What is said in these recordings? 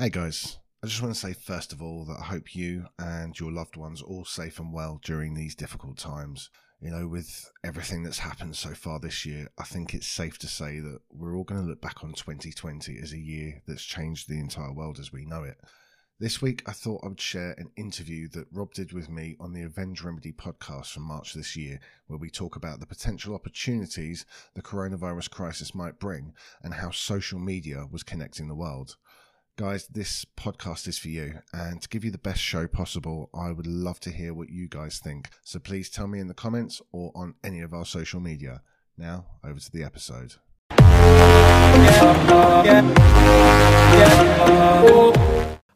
Hey guys, I just want to say first of all that I hope you and your loved ones all safe and well during these difficult times. You know, with everything that's happened so far this year, I think it's safe to say that we're all going to look back on 2020 as a year that's changed the entire world as we know it. This week, I thought I would share an interview that Rob did with me on the Avenge Remedy podcast from March this year, where we talk about the potential opportunities the coronavirus crisis might bring and how social media was connecting the world. Guys, this podcast is for you, and to give you the best show possible, I would love to hear what you guys think. So please tell me in the comments or on any of our social media. Now, over to the episode.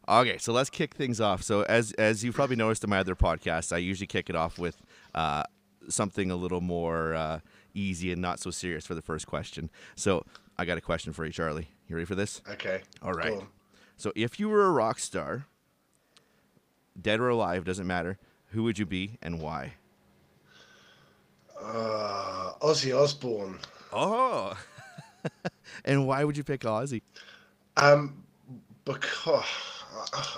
Okay, so let's kick things off. So as as you've probably noticed in my other podcasts, I usually kick it off with uh, something a little more uh, easy and not so serious for the first question. So I got a question for you, Charlie. You ready for this? Okay. All right. Go on. So if you were a rock star, dead or alive, doesn't matter, who would you be and why? Uh, Ozzy Osbourne. Oh. and why would you pick Ozzy? Um, because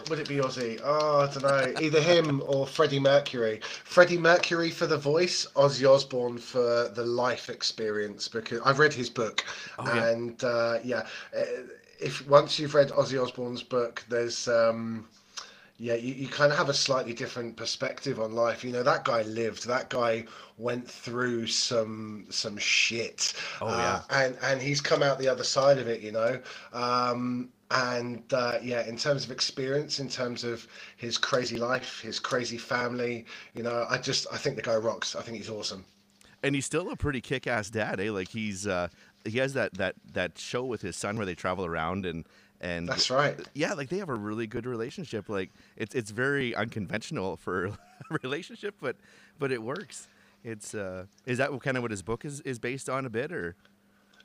would it be Ozzy? Oh, I don't know. Either him or Freddie Mercury. Freddie Mercury for the voice, Ozzy Osbourne for the life experience. Because I've read his book, Oh, yeah. and uh, yeah, uh, if once you've read Ozzy Osbourne's book, there's um, yeah, you, you kind of have a slightly different perspective on life. You know, that guy lived. That guy went through some some shit. Oh, Uh, and and he's come out the other side of it. You know. Um, and uh, yeah, in terms of experience, in terms of his crazy life, his crazy family, you know, I just I think the guy rocks. I think he's awesome. and he's still a pretty kick-ass dad, eh? Like he's uh, he has that that that show with his son where they travel around and and That's right. yeah, like they have a really good relationship. Like it's it's very unconventional for a relationship, but but it works. It's uh, is that kind of what his book is is based on a bit or?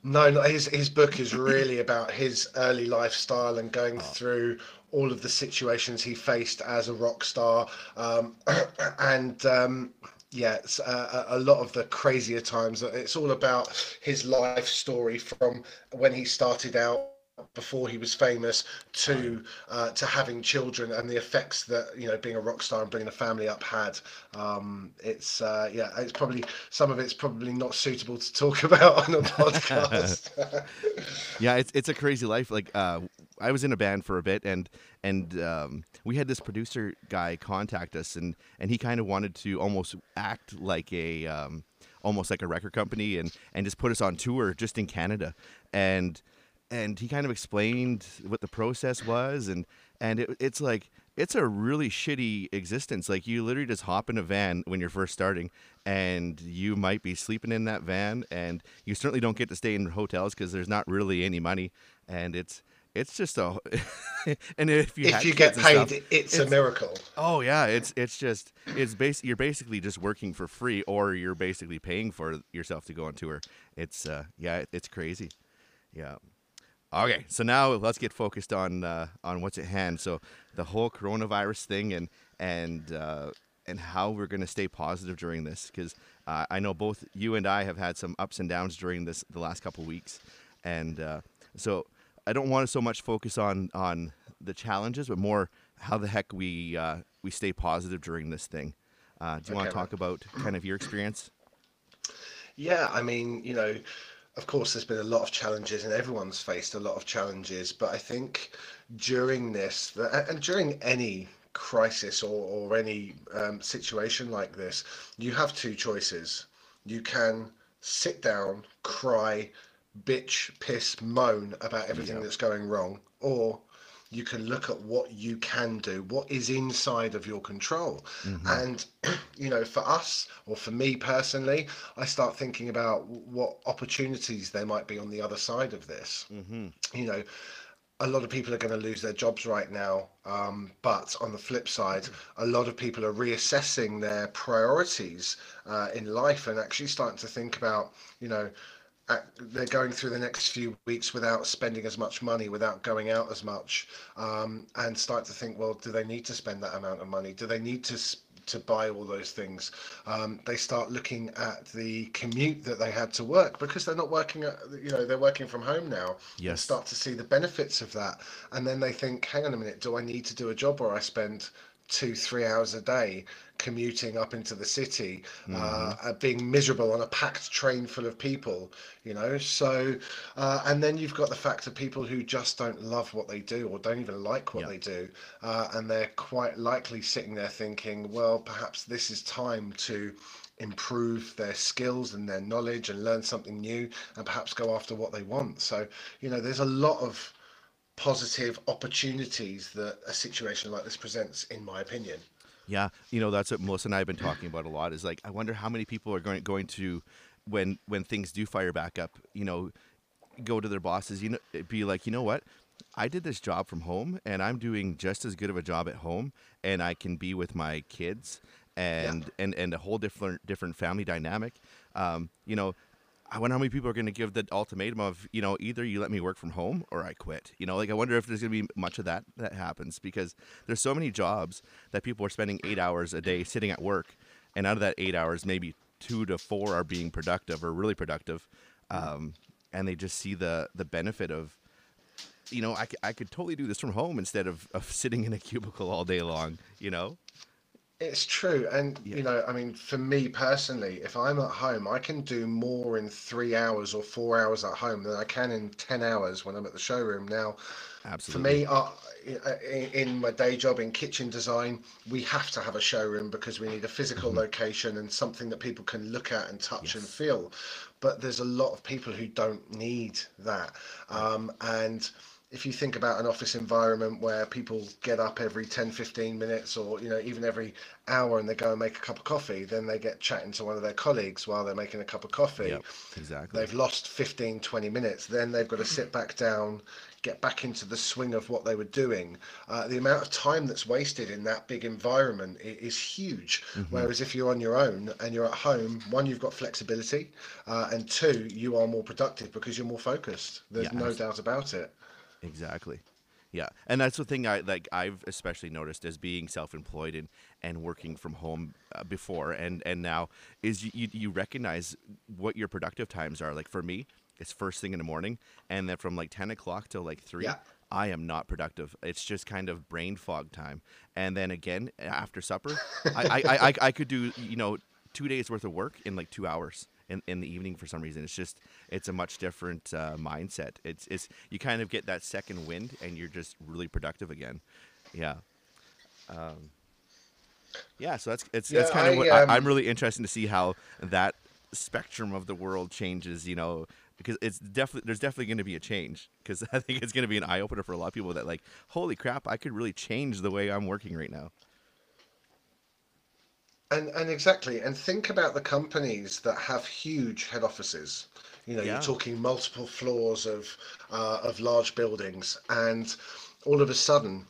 No, no, his his book is really about his early lifestyle and going Oh. through all of the situations he faced as a rock star, um, and um, yeah, uh, a lot of the crazier times. It's all about his life story from when he started out before he was famous to uh, to having children and the effects that you know being a rock star and bringing a family up had. Um, it's uh, yeah, it's probably some of it's probably not suitable to talk about on a podcast. Yeah, it's it's a crazy life. Like uh, I was in a band for a bit, and and um, we had this producer guy contact us, and and he kind of wanted to almost act like a um, almost like a record company, and and just put us on tour just in Canada, and and he kind of explained what the process was, and and it, it's like it's a really shitty existence. Like you literally just hop in a van when you're first starting, and you might be sleeping in that van, and you certainly don't get to stay in hotels because there's not really any money, and it's it's just a and if you if you get paid, stuff, it's, a miracle. Oh yeah, it's it's just it's base you're basically just working for free or you're basically paying for yourself to go on tour. It's uh yeah, it's crazy. Yeah. Okay, so now let's get focused on uh, on what's at hand. So the whole coronavirus thing and and uh, and how we're going to stay positive during this because uh, I know both you and I have had some ups and downs during this the last couple weeks, and uh, so I don't want to so much focus on on the challenges, but more how the heck we uh, we stay positive during this thing. Uh, do you want to talk about kind of your experience? Yeah, I mean, you know, of course, there's been a lot of challenges, and everyone's faced a lot of challenges. But I think during this, and during any crisis or, or any um, situation like this, you have two choices. You can sit down, cry, bitch, piss, moan about everything Yeah. that's going wrong, or you can look at what you can do, what is inside of your control. And, you know, for us, or for me personally, I start thinking about what opportunities there might be on the other side of this. Mm-hmm. You know, a lot of people are going to lose their jobs right now. Um, but on the flip side, a lot of people are reassessing their priorities uh, in life and actually starting to think about, you know, they're going through the next few weeks without spending as much money, without going out as much, um, and start to think, well, do they need to spend that amount of money? Do they need to to buy all those things. Um, they start looking at the commute that they had to work because they're not working at, you know, they're working from home now. Yes. Start to see the benefits of that. And then they think, hang on a minute, do I need to do a job where I spend two, three hours a day commuting up into the city, uh, uh, being miserable on a packed train full of people, you know? So, uh, and then you've got the fact of people who just don't love what they do or don't even like what Yeah. they do. Uh, and they're quite likely sitting there thinking, well, perhaps this is time to improve their skills and their knowledge and learn something new and perhaps go after what they want. So, you know, there's a lot of positive opportunities that a situation like this presents, in my opinion. Yeah, you know that's what Melissa and I have been talking about a lot. Is like I wonder how many people are going going to when when things do fire back up. You know, go to their bosses. You know, be like, you know what, I did this job from home, and I'm doing just as good of a job at home, and I can be with my kids and and and a whole different different family dynamic. Um, you know. I wonder how many people are going to give the ultimatum of, you know, either you let me work from home or I quit. You know, like I wonder if there's going to be much of that that happens because there's so many jobs that people are spending eight hours a day sitting at work, and out of that eight hours, maybe two to four are being productive or really productive, um, and they just see the the benefit of, you know, I, I could totally do this from home instead of, of sitting in a cubicle all day long. You know, It's true. And, Yeah. you know, I mean, for me personally, if I'm at home, I can do more in three hours or four hours at home than I can in 10 hours when I'm at the showroom. Now, Absolutely. for me, uh, in, in my day job in kitchen design, we have to have a showroom because we need a physical location and something that people can look at and touch and feel. But there's a lot of people who don't need that. Um, and if you think about an office environment where people get up every 10 15 minutes or you know even every hour and they go and make a cup of coffee then they get chatting to one of their colleagues while they're making a cup of coffee. Yep, exactly. they've lost 15 20 minutes then they've got to sit back down get back into the swing of what they were doing. Uh, the amount of time that's wasted in that big environment is huge. Whereas if you're on your own and you're at home one you've got flexibility uh, and two you are more productive because you're more focused. There's Yeah, no doubt about it Exactly. Yeah, and that's the thing I like. I've especially noticed as being self-employed and, and working from home uh, before and, and now is you, you you recognize what your productive times are. Like for me, it's first thing in the morning, and then from like ten o'clock till like three, Yeah. I am not productive. It's just kind of brain fog time, and then again after supper, I, I, I, I I could do you know two days worth of work in like two hours in, in the evening for some reason. It's just it's a much different uh, mindset. It's it's you kind of get that second wind and you're just really productive again. Yeah. Um, yeah, so that's it's that's Yeah, kind of I, what I, um, I'm really interested to see how that spectrum of the world changes. You know, because it's definitely there's definitely going to be a change because I think it's going to be an eye opener for a lot of people that like, holy crap, I could really change the way I'm working right now. And and exactly, and think about the companies that have huge head offices. You know, Yeah. you're talking multiple floors of uh, of large buildings, and all of a sudden,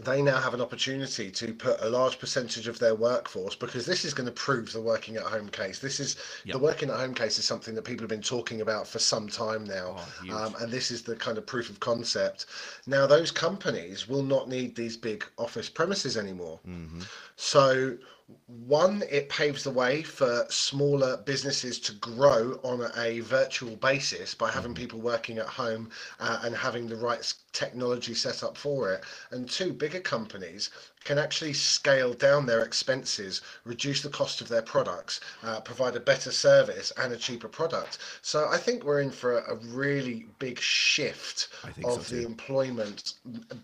they now have an opportunity to put a large percentage of their workforce because this is going to prove the working at home case. This is Yep. the working at home case is something that people have been talking about for some time now, Oh, um, and this is the kind of proof of concept. Now, those companies will not need these big office premises anymore. Mm-hmm. So, one, it paves the way for smaller businesses to grow on a virtual basis by having people working at home uh, and having the right technology set up for it. And two, bigger companies can actually scale down their expenses, reduce the cost of their products, uh, provide a better service and a cheaper product. So, I think we're in for a, a really big shift think so of the employment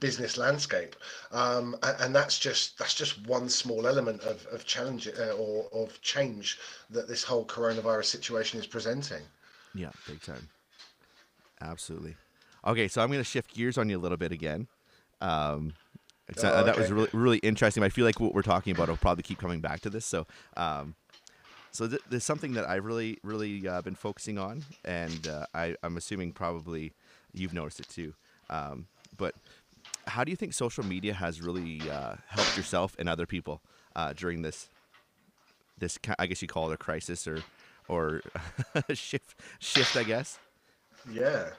business landscape um, a- and that's just that's just one small element of, of challenge uh, or of change that this whole coronavirus situation is presenting Yeah, big time. Absolutely. Okay, so I'm going to shift gears on you a little bit again. Um, uh, Oh, That was really really interesting. I feel like what we're talking about will probably keep coming back to this. So, um, so th- there's something that I've really really uh, been focusing on, and uh, I, I'm assuming probably you've noticed it too. Um, but how do you think social media has really uh, helped yourself and other people uh, during this this I guess you call it a crisis or or shift shift I guess. yeah.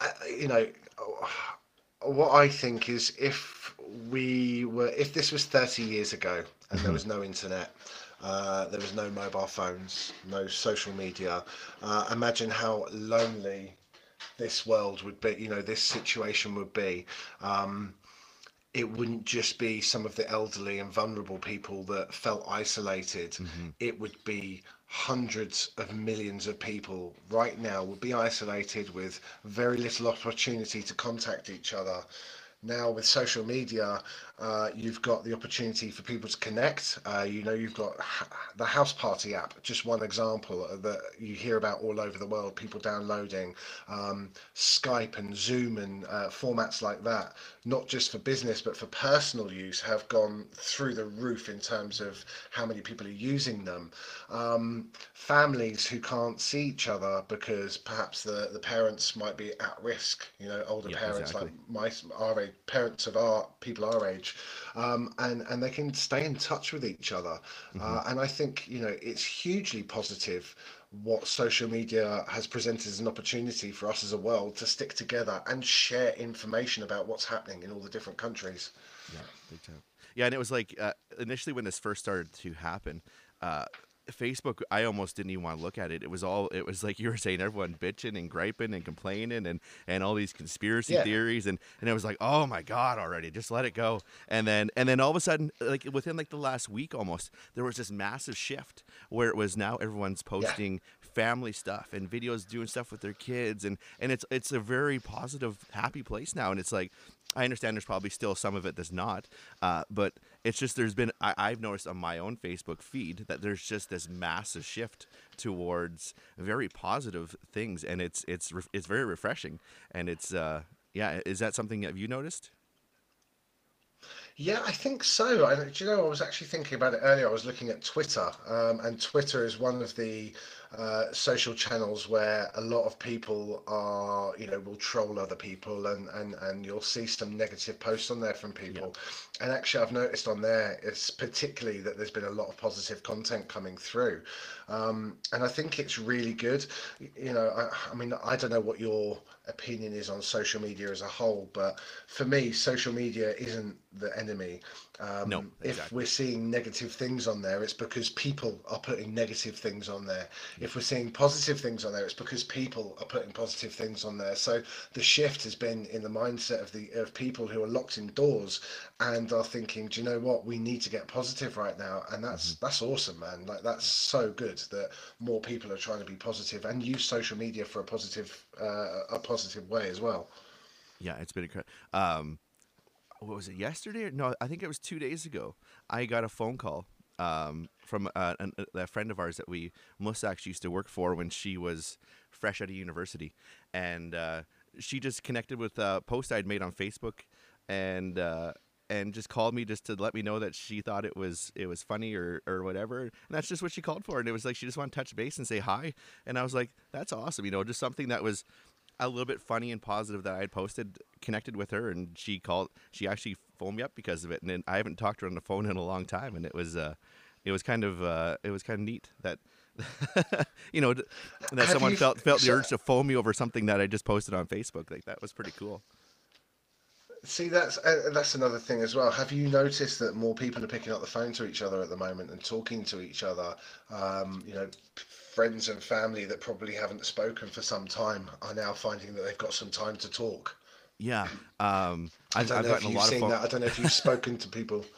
I, you know what i think is if we were if this was 30 years ago and there was no internet uh, there was no mobile phones no social media uh, imagine how lonely this world would be you know this situation would be. Um, it wouldn't just be some of the elderly and vulnerable people that felt isolated. Mm-hmm. It would be hundreds of millions of people right now would be isolated with very little opportunity to contact each other. Now with social media, uh, you've got the opportunity for people to connect. Uh, you know, you've got the House Party app, just one example uh, that you hear about all over the world. People downloading um, Skype and Zoom and uh, formats like that, not just for business but for personal use, have gone through the roof in terms of how many people are using them. Um, families who can't see each other because perhaps the, the parents might be at risk. You know, older Yeah, parents exactly. like my our age, parents of our people our age, um, and and they can stay in touch with each other. Uh, and I think you know it's hugely positive what social media has presented as an opportunity for us as a world to stick together and share information about what's happening in all the different countries. Yeah, big time. Yeah, and it was like uh, initially when this first started to happen, uh, Facebook. I almost didn't even want to look at it. It was all. It was like you were saying, everyone bitching and griping and complaining and and all these conspiracy Yeah. theories and and it was like, oh my god, already, just let it go. And then and then all of a sudden, like within like the last week almost, there was this massive shift where it was now everyone's posting family stuff and videos doing stuff with their kids and and it's it's a very positive happy place now and it's like I understand there's probably still some of it that's not, uh, but it's just there's been I, I've noticed on my own Facebook feed that there's just this massive shift towards very positive things, and it's it's it's very refreshing, and it's uh yeah, is that something that you noticed? Yeah, I think so. I, do you know, I was actually thinking about it earlier. I was looking at Twitter, um, and Twitter is one of the uh, social channels where a lot of people are, you know, will troll other people, and and and you'll see some negative posts on there from people. And actually, I've noticed on there, it's particularly that there's been a lot of positive content coming through, um, and I think it's really good. You know, I, I mean, I don't know what your opinion is on social media as a whole, but for me, social media isn't the enemy. Um, No, If we're seeing negative things on there, it's because people are putting negative things on there. If we're seeing positive things on there, it's because people are putting positive things on there. So the shift has been in the mindset of the of people who are locked indoors and are thinking, do you know what? We need to get positive right now, and that's Mm-hmm. that's awesome, man. Like that's so good that more people are trying to be positive and use social media for a positive uh, a positive way as well. Yeah, it's been incredible. Um, what was it yesterday? No, I think it was two days ago. I got a phone call um, from uh, an, a friend of ours that we actually used to work for when she was fresh out of university, and uh, she just connected with a post I'd made on Facebook, and uh, and just called me just to let me know that she thought it was it was funny or or whatever, and that's just what she called for, and it was like she just wanted to touch base and say hi, and I was like, that's awesome, you know, just something that was a little bit funny and positive that I had posted, connected with her, and she called. She actually phoned me up because of it, and then I haven't talked to her on the phone in a long time, and it was, uh, it was kind of, uh, it was kind of neat that, you know, that Have someone you- felt felt the so- urge to phone me over something that I just posted on Facebook. Like that was pretty cool. See, that's uh, that's another thing as well. Have you noticed that more people are picking up the phone to each other at the moment and talking to each other? Um, you know, friends and family that probably haven't spoken for some time are now finding that they've got some time to talk. Yeah, um, I I've, know if gotten a you've lot of seen phone. that. I don't know if you've spoken to people.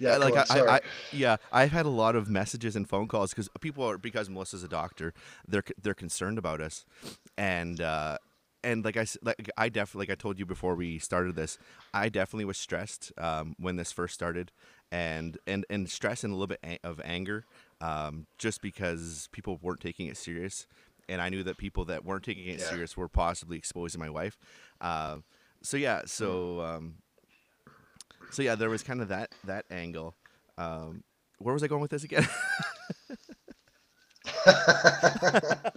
Yeah, like on, I, I, yeah, I've had a lot of messages and phone calls because people are because Melissa's a doctor, they're they're concerned about us, and uh, and like I like I definitely like I told you before we started this, I definitely was stressed um, when this first started, and and and stress and a little bit of anger, um, just because people weren't taking it serious, and I knew that people that weren't taking it Yeah. serious were possibly exposing my wife, uh, so yeah, so. Um, so yeah, there was kind of that that angle. Um, where was I going with this again? we were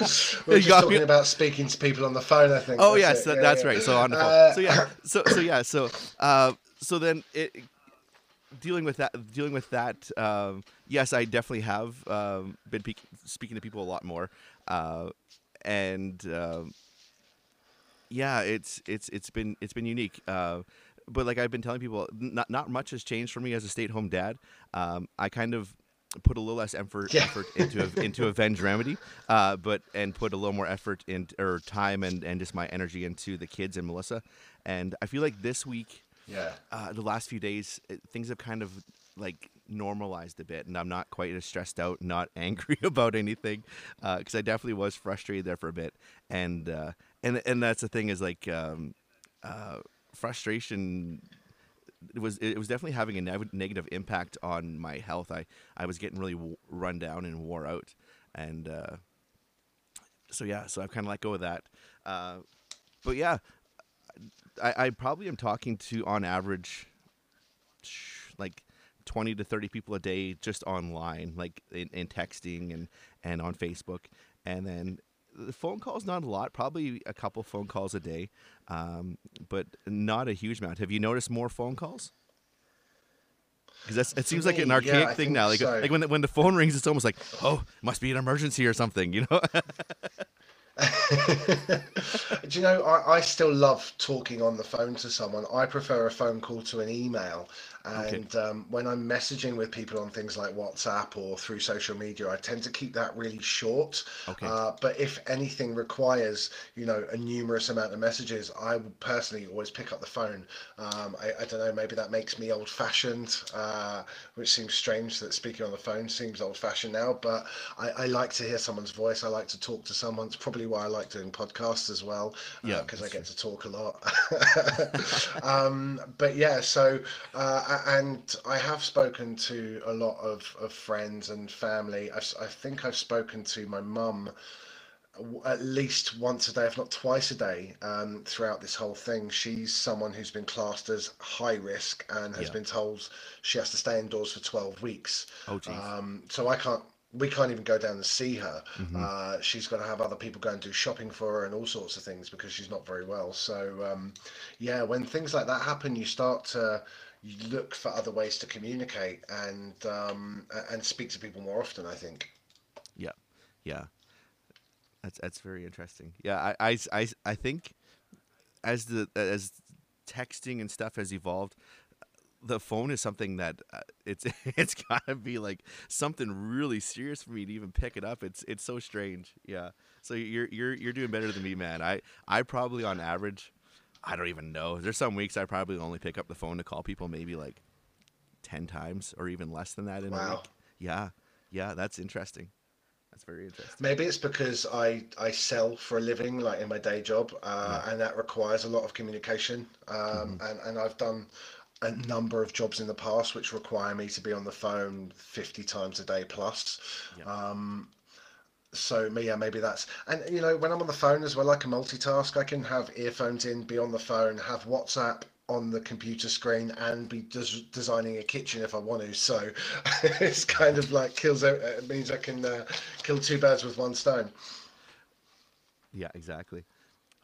You just got me- talking about speaking to people on the phone. I think. oh yes, Yeah, that's yeah. right. So on the phone. Uh, so yeah, so so yeah, so uh, so then it dealing with that dealing with that. Um, yes, I definitely have um, been pe- speaking to people a lot more, uh, and um, yeah, it's it's it's been it's been unique. Uh, but like I've been telling people, not not much has changed for me as a stay-at-home dad. Um, I kind of put a little less effort, Yeah. effort into into Avenge Remedy, uh, but and put a little more effort in or time and and just my energy into the kids and Melissa. And I feel like this week, Yeah. uh, the last few days, it, things have kind of like normalized a bit, and I'm not quite as stressed out, not angry about anything, because I definitely was frustrated there for a bit, and uh, and and that's the thing is like um, uh, frustration. It was it was definitely having a nev- negative impact on my health. I I was getting really w- run down and wore out, and uh, so yeah, so I've kind of let go of that. Uh, but yeah, I, I probably am talking to on average like 20 to 30 people a day just online like in, in texting and and on facebook. And then the phone calls not a lot probably a couple phone calls a day um, but not a huge amount. Have you noticed more phone calls? Because it seems like an archaic I thing now like, so. like when the, when the phone rings it's almost like oh must be an emergency or something you know Do you know, I, I still love talking on the phone to someone. I prefer a phone call to an email. And um, when I'm messaging with people on things like WhatsApp or through social media, I tend to keep that really short. Okay. Uh, but if anything requires, you know, a numerous amount of messages, I would personally always pick up the phone. Um, I, I don't know, maybe that makes me old fashioned, uh, which seems strange that speaking on the phone seems old fashioned now. But I, I like to hear someone's voice. I like to talk to someone. It's probably why I like doing podcasts as well. Yeah, Because I get to talk a lot. um, but yeah, so, uh, and I have spoken to a lot of, of friends and family. I think I've spoken to my mum at least once a day, if not twice a day, um, throughout this whole thing. She's someone who's been classed as high risk and has Yeah. been told she has to stay indoors for 12 weeks. oh geez Um, so I can't, we can't even go down and see her. Mhm. Uh, she's got to have other people go and do shopping for her and all sorts of things because she's not very well. So, um, yeah, when things like that happen, you start to you look for other ways to communicate and um, and speak to people more often. I think. Yeah, yeah, that's that's very interesting. Yeah, I, I, I, I think as the as texting and stuff has evolved, the phone is something that uh, it's it's gotta be like something really serious for me to even pick it up. It's it's so strange. Yeah. So you're you're you're doing better than me, man. I I probably on average, I don't even know. There's some weeks I probably only pick up the phone to call people maybe like ten times or even less than that in a week. Yeah, yeah, that's interesting. That's very interesting. Maybe it's because I I sell for a living, like in my day job, uh, and that requires a lot of communication. Um, and and I've done a number of jobs in the past which require me to be on the phone 50 times a day plus. Yeah. Um, so me, yeah, maybe that's and you know when I'm on the phone as well, I can multitask. I can have earphones in, be on the phone, have WhatsApp on the computer screen, and be des- designing a kitchen if I want to. So it's kind of like kills. It it means I can uh, kill two birds with one stone. Yeah, exactly.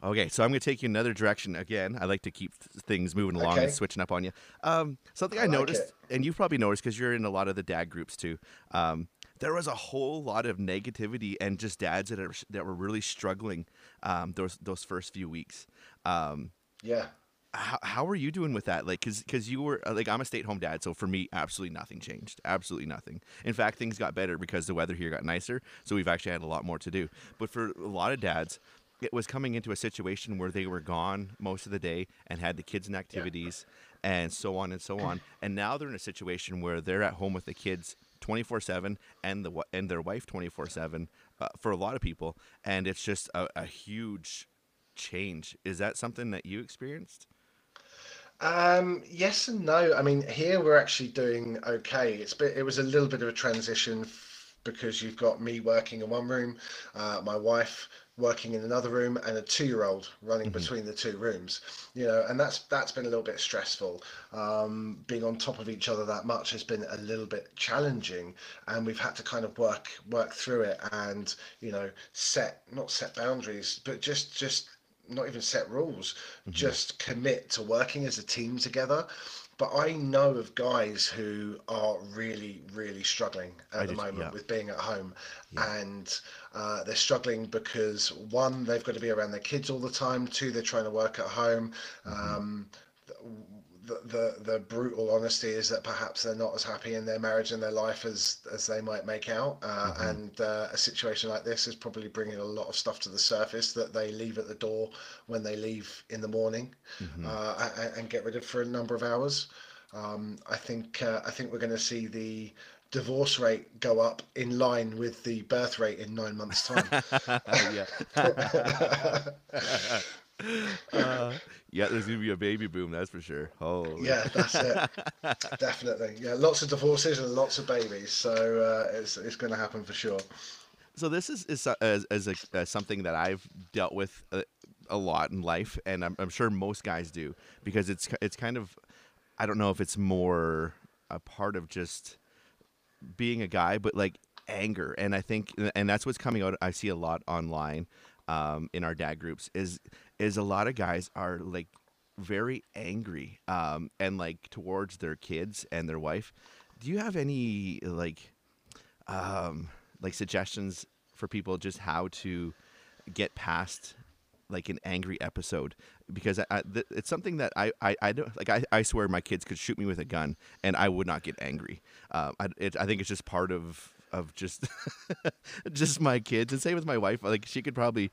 Okay, so I'm going to take you another direction again. I like to keep th- things moving along and switching up on you. Um, something I, I like noticed, it. and you've probably noticed because you're in a lot of the dad groups too. Um, there was a whole lot of negativity and just dads that are that were really struggling um, those those first few weeks. Um, Yeah. how, how are you doing with that? Like because because you were uh, like i'm a stay-at-home dad so for me absolutely nothing changed. Absolutely nothing. In fact things got better because the weather here got nicer so we've actually had a lot more to do. But for a lot of dads it was coming into a situation where they were gone most of the day and had the kids in activities and so on and so on. And now they're in a situation where they're at home with the kids 24/7 and the and their wife 24/7 uh, for a lot of people and it's just a, a huge change is that something that you experienced Um, yes and no. I mean, here we're actually doing okay. It's bit, it was a little bit of a transition because you've got me working in one room, uh, my wife working in another room, and a two-year-old running between the two rooms. You know, and that's that's been a little bit stressful. Um, being on top of each other that much has been a little bit challenging, and we've had to kind of work work through it and you know set not set boundaries, but just just not even set rules, just commit to working as a team together. But I know of guys who are really, really struggling I at the do too, moment yeah. with being at home. Yeah. And uh, they're struggling because one, they've got to be around their kids all the time. Two, they're trying to work at home. Mm-hmm. Um, the, the the brutal honesty is that perhaps they're not as happy in their marriage and their life as as they might make out uh, Mhm. and uh, a situation like this is probably bringing a lot of stuff to the surface that they leave at the door when they leave in the morning Mhm. uh, a- a- and get rid of for a number of hours um, I think uh, I think we're going to see the divorce rate go up in line with the birth rate in nine months time yeah. uh, yeah, there's gonna be a baby boom, that's for sure. Oh, Yeah, that's it. Definitely, yeah. Lots of divorces and lots of babies, so uh, it's it's going to happen for sure. So this is is uh, as, as a, as something that I've dealt with a, a lot in life, and I'm, I'm sure most guys do because it's it's kind of I don't know if it's more a part of just being a guy, but like anger, and I think and that's what's coming out. I see a lot online um, in our dad groups is is a lot of guys are like very angry um, and like towards their kids and their wife. Do you have any like um, like suggestions for people just how to get past like an angry episode because I, I, th- it's something that I, I, I don't like I, I swear my kids could shoot me with a gun and I would not get angry uh, I, it, I think it's just part of of just just my kids and same with my wife like she could probably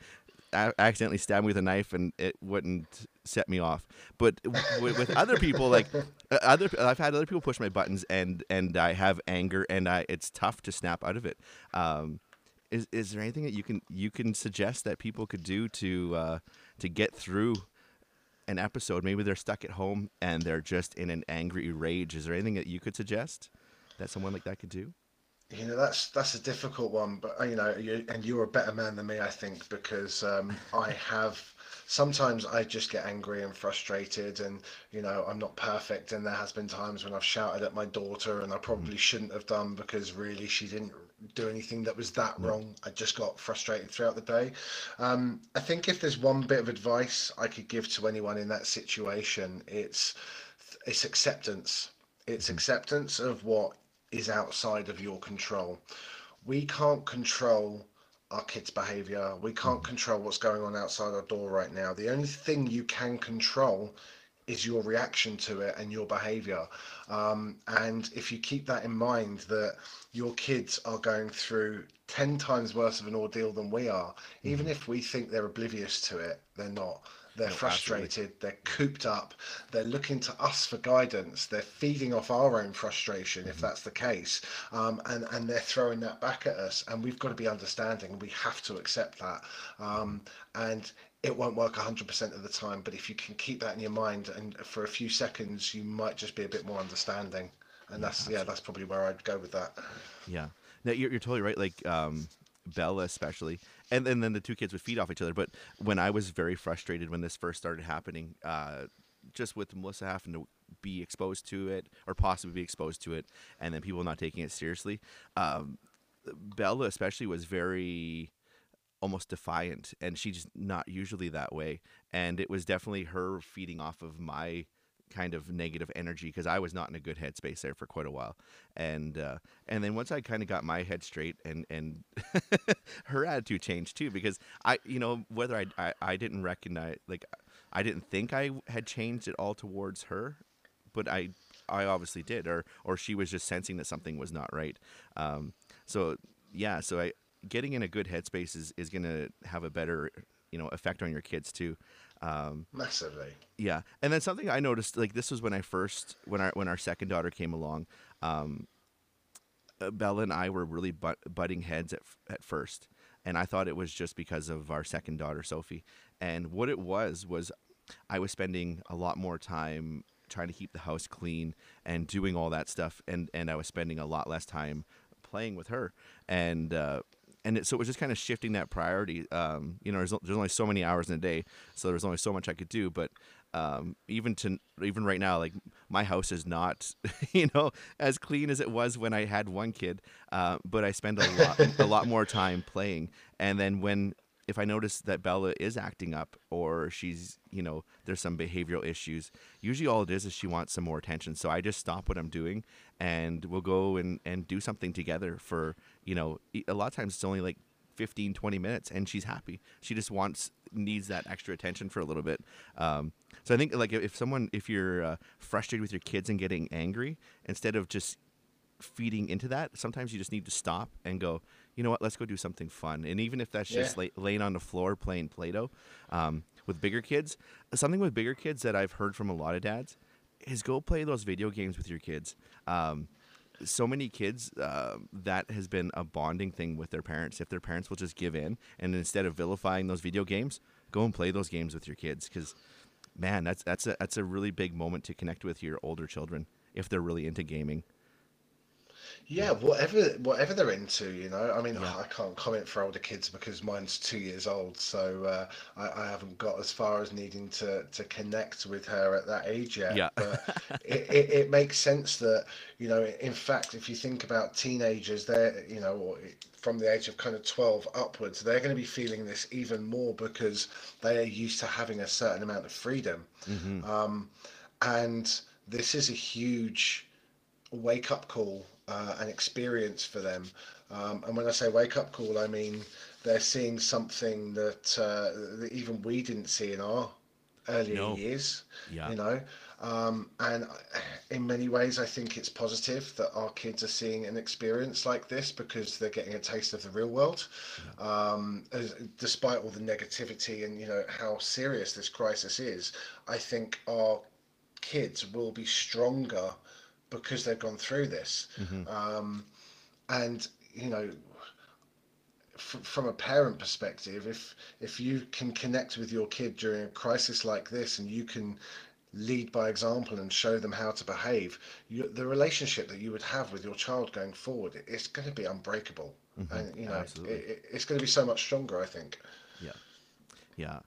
a- accidentally stab me with a knife and it wouldn't set me off but w- with other people like uh, other I've had other people push my buttons and and I have anger and I it's tough to snap out of it um, is is there anything that you can you can suggest that people could do to uh, to get through an episode? Maybe they're stuck at home and they're just in an angry rage. Is there anything that you could suggest that someone like that could do? You know, that's that's a difficult one, but uh, you know, you, and you're a better man than me, I think, because um, I have sometimes I just get angry and frustrated, and you know, I'm not perfect, and there has been times when I've shouted at my daughter, and I probably shouldn't have done because really she didn't do anything that was that wrong. I just got frustrated throughout the day. Um, I think if there's one bit of advice I could give to anyone in that situation, it's it's acceptance. It's acceptance of what is outside of your control. We can't control our kids' behavior. We can't control what's going on outside our door right now. The only thing you can control is your reaction to it and your behavior. Um, and if you keep that in mind, that your kids are going through 10 times worse of an ordeal than we are, even if we think they're oblivious to it, they're not. They're No, absolutely. frustrated, they're cooped up, they're looking to us for guidance, they're feeding off our own frustration if that's the case, um, and, and they're throwing that back at us. And we've got to be understanding, we have to accept that. Um, and it won't work 100% of the time, but if you can keep that in your mind and for a few seconds, you might just be a bit more understanding. And that's, yeah, that's probably where I'd go with that. Yeah, no, you're, you're totally right. Like um, Bella, especially, and, and then the two kids would feed off each other. But when I was very frustrated when this first started happening, uh, just with Melissa having to be exposed to it or possibly be exposed to it, and then people not taking it seriously, um, Bella especially was very almost defiant and she's not usually that way and it was definitely her feeding off of my kind of negative energy because I was not in a good headspace there for quite a while. And uh, and then once I kind of got my head straight and and her attitude changed too because I you know whether I, I I didn't recognize like I didn't think I had changed at all towards her but I I obviously did or or she was just sensing that something was not right. Um, so yeah so I getting in a good headspace is, is going to have a better you know effect on your kids too um, Massively. yeah, and then something I noticed, like this was when I first, when our when our second daughter came along, um, uh, Bella and I were really butt, butting heads at at first, and I thought it was just because of our second daughter Sophie, and what it was was, I was spending a lot more time trying to keep the house clean and doing all that stuff, and and I was spending a lot less time playing with her, and uh, and it, so it was just kind of shifting that priority. Um, you know, there's, there's only so many hours in a day, so there's only so much I could do. But um, even to even right now, like my house is not, you know, as clean as it was when I had one kid. Uh, but I spend a lot a lot more time playing. And then when if I notice that Bella is acting up or she's, you know, there's some behavioral issues, usually all it is is she wants some more attention. So I just stop what I'm doing and we'll go and, and do something together for, you know, a lot of times it's only like 15 20 minutes and she's happy she just wants needs that extra attention for a little bit um, so i think like if someone if you're uh, frustrated with your kids and getting angry instead of just feeding into that sometimes you just need to stop and go you know what let's go do something fun. And even if that's just lay, laying on the floor playing play-doh um, with bigger kids something with bigger kids that i've heard from a lot of dads is go play those video games with your kids. Um, so many kids uh, that has been a bonding thing with their parents. If their parents will just give in and instead of vilifying those video games go and play those games with your kids. Because man that's that's a that's a really big moment to connect with your older children if they're really into gaming Yeah, whatever whatever they're into, you know. I mean, Yeah. I can't comment for older kids because mine's two years old, so uh, I, I haven't got as far as needing to to connect with her at that age yet. Yeah. But it, it, it makes sense that you know, in fact, if you think about teenagers, they're you know, or from the age of kind of twelve upwards, they're going to be feeling this even more because they are used to having a certain amount of freedom, um, and this is a huge wake up call uh, an experience for them. Um, and when I say wake up call, I mean they're seeing something that, uh, that even we didn't see in our earlier No. years. Yeah. You know, um, and in many ways, I think it's positive that our kids are seeing an experience like this because they're getting a taste of the real world. Um, as, despite all the negativity and you know how serious this crisis is, I think our kids will be stronger because they've gone through this. Um, and you know, f- from a parent perspective, if if you can connect with your kid during a crisis like this, and you can lead by example and show them how to behave, you, the relationship that you would have with your child going forward, it- it's going to be unbreakable. And you know, it, it, it's going to be so much stronger. I think. Yeah, yeah,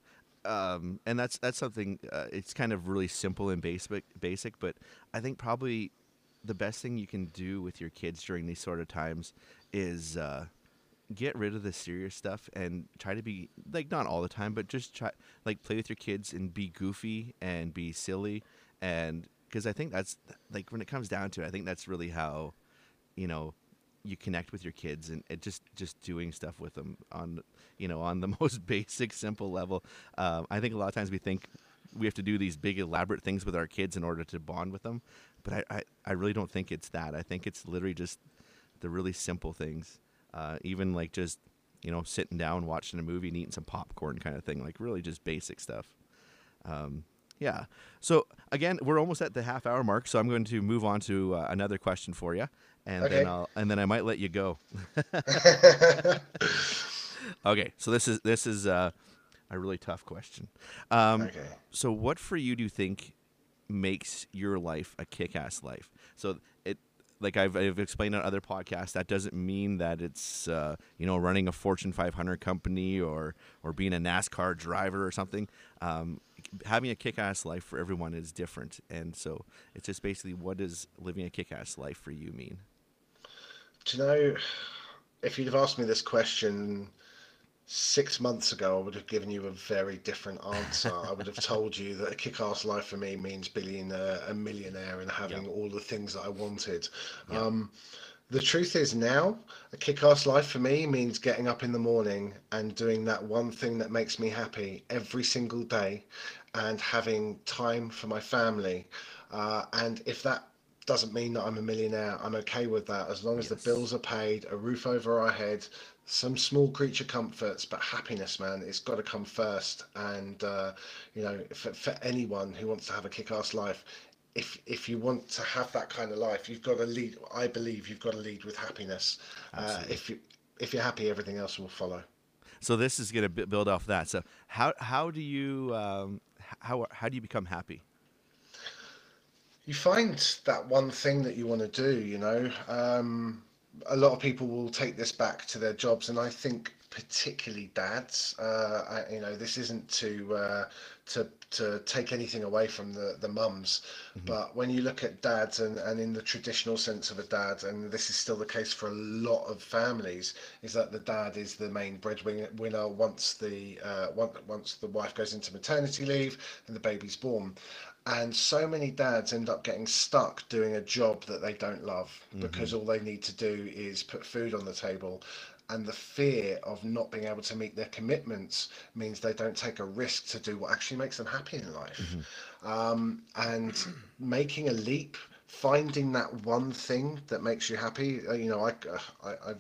um, and that's that's something. Uh, it's kind of really simple and basic, basic, but I think probably the best thing you can do with your kids during these sort of times is uh, get rid of the serious stuff and try to be like not all the time, but just try like play with your kids and be goofy and be silly. And because I think that's like when it comes down to it, I think that's really how you know you connect with your kids and just just doing stuff with them on you know on the most basic simple level. Um, i think a lot of times we think we have to do these big elaborate things with our kids in order to bond with them but i, I, I really don't think it's that i think it's literally just the really simple things uh, even like just you know sitting down watching a movie and eating some popcorn kind of thing like really just basic stuff um, yeah. So again, we're almost at the half hour mark, so I'm going to move on to uh, another question for you, and Okay. then I'll and then I might let you go. okay. So this is this is uh, a really tough question. Um, Okay. So what for you do you think makes your life a kick-ass life? So it. Like I've, I've explained on other podcasts, that doesn't mean that it's uh, you know running a Fortune 500 company or or being a NASCAR driver or something. Um, having a kick-ass life for everyone is different, and so it's just basically what does living a kick-ass life for you mean? Do you know, if you'd have asked me this question six months ago, I would have given you a very different answer. I would have told you that a kick-ass life for me means being a, a millionaire and having all the things that I wanted. Um, the truth is now, a kick-ass life for me means getting up in the morning and doing that one thing that makes me happy every single day and having time for my family. Uh, and if that doesn't mean that I'm a millionaire, I'm okay with that as long as Yes. the bills are paid, a roof over our head, some small creature comforts, but happiness, man, it's got to come first. And, uh, you know, for, for anyone who wants to have a kick ass life, if if you want to have that kind of life, you've got to lead. I believe you've got to lead with happiness. Uh, if you if you're happy, everything else will follow. So this is going to build off that. So how how do you um, how how do you become happy? you find that one thing that you want to do you know um, a lot of people will take this back to their jobs and i think particularly dads uh, I, you know this isn't to uh, to to take anything away from the the mums but when you look at dads and, and in the traditional sense of a dad and this is still the case for a lot of families is that the dad is the main breadwinner winner once the uh, once, once the wife goes into maternity leave and the baby's born and so many dads end up getting stuck doing a job that they don't love because all they need to do is put food on the table and the fear of not being able to meet their commitments means they don't take a risk to do what actually makes them happy in life. Mm-hmm. Um, and making a leap finding that one thing that makes you happy uh, you know I, I i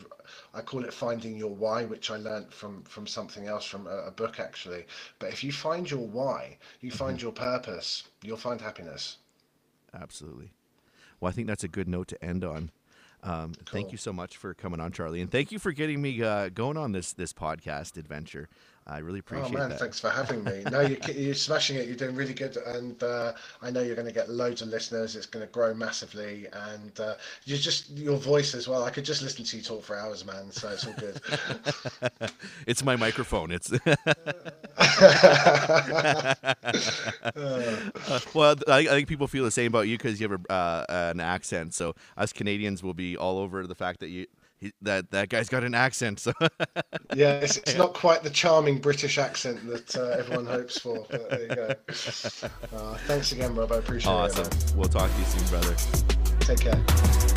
i call it finding your why which i learned from from something else from a, a book actually but if you find your why you find mm-hmm. your purpose you'll find happiness absolutely well i think that's a good note to end on um, cool. Thank you so much for coming on, Charlie, and thank you for getting me uh, going on this this podcast adventure. I really oh, appreciate. Oh man, that. thanks for having me. no, you're, you're smashing it. You're doing really good, and uh, I know you're going to get loads of listeners. It's going to grow massively, and uh, you're just your voice as well. I could just listen to you talk for hours, man. So it's all good. it's my microphone. It's. Uh, well, I, I, think people feel the same about you because you have a, uh, an accent. So us Canadians will be all over the fact that you he, that that guy's got an accent. So yeah, it's, it's, not quite the charming British accent that uh, everyone hopes for. But there you go. Uh, thanks again, Rob. I appreciate awesome. it. Awesome. We'll talk to you soon, brother. Take care.